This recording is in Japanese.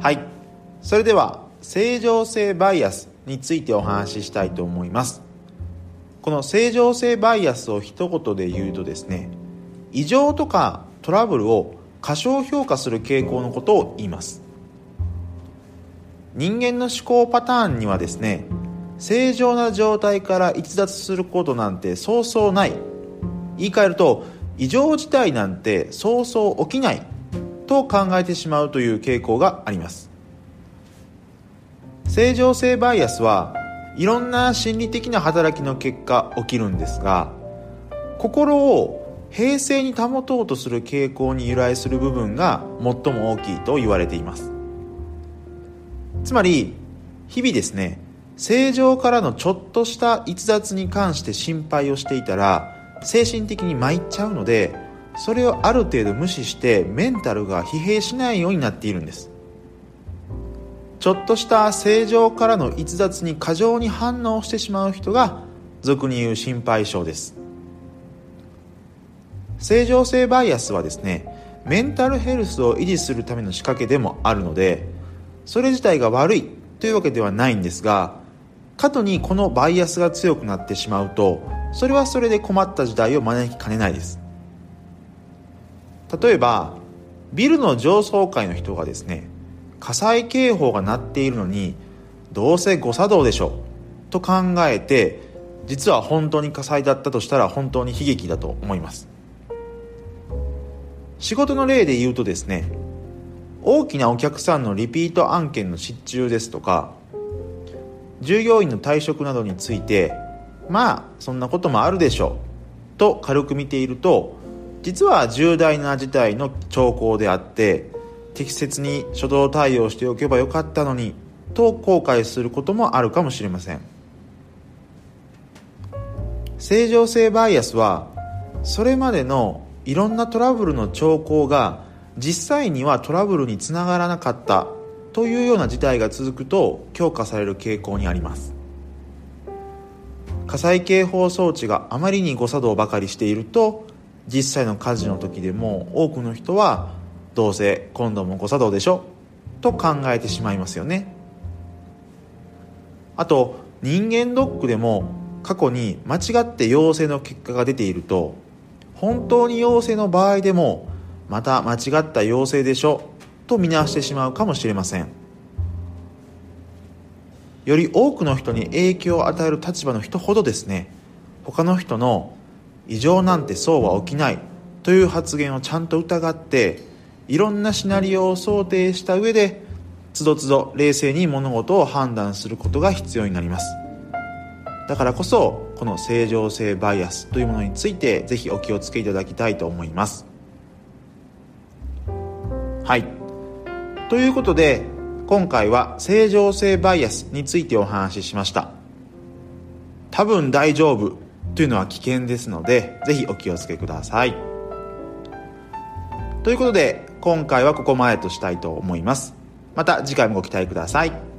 はい。それでは正常性バイアスについてお話ししたいと思います。この正常性バイアスを一言で言うとですね異常とかトラブルを過小評価する傾向のことを言います。人間の思考パターンにはですね正常な状態から逸脱することなんてそうそうない。言い換えると異常事態なんてそうそう起きない。と考えてしまうという傾向があります。正常性バイアスはいろんな心理的な働きの結果起きるんですが心を平静に保とうとする傾向に由来する部分が最も大きいと言われています。つまり日々ですね正常からのちょっとした逸脱に関して心配をしていたら精神的に参っちゃうのでそれをある程度無視してメンタルが疲弊しないようになっているんです。ちょっとした正常からの逸脱に過剰に反応してしまう人が俗に言う心配性です。正常性バイアスはですねメンタルヘルスを維持するための仕掛けでもあるのでそれ自体が悪いというわけではないんですが過度にこのバイアスが強くなってしまうとそれはそれで困った時代を招きかねないです。例えばビルの上層階の人がですね火災警報が鳴っているのにどうせ誤作動でしょうと考えて実は本当に火災だったとしたら本当に悲劇だと思います。仕事の例で言うとですね大きなお客さんのリピート案件の失注ですとか従業員の退職などについてまあそんなこともあるでしょうと軽く見ていると実は重大な事態の兆候であって適切に初動対応しておけばよかったのにと後悔することもあるかもしれません。正常性バイアスはそれまでのいろんなトラブルの兆候が実際にはトラブルにつながらなかったというような事態が続くと強化される傾向にあります。火災警報装置があまりに誤作動ばかりしていると実際の火事の時でも多くの人はどうせ今度も誤作動でしょ？と考えてしまいますよね。あと人間ドックでも過去に間違って陽性の結果が出ていると本当に陽性の場合でもまた間違った陽性でしょ？と見直してしまうかもしれません。より多くの人に影響を与える立場の人ほどですね。他の人の異常なんてそうは起きないという発言をちゃんと疑っていろんなシナリオを想定した上でつどつど冷静に物事を判断することが必要になります。だからこそこの正常性バイアスというものについてぜひお気をつけいただきたいと思います。はい。ということで今回は正常性バイアスについてお話ししました。多分大丈夫。というのは危険ですのでぜひお気をつけください。ということで今回はここまでとしたいと思います。また次回もご期待ください。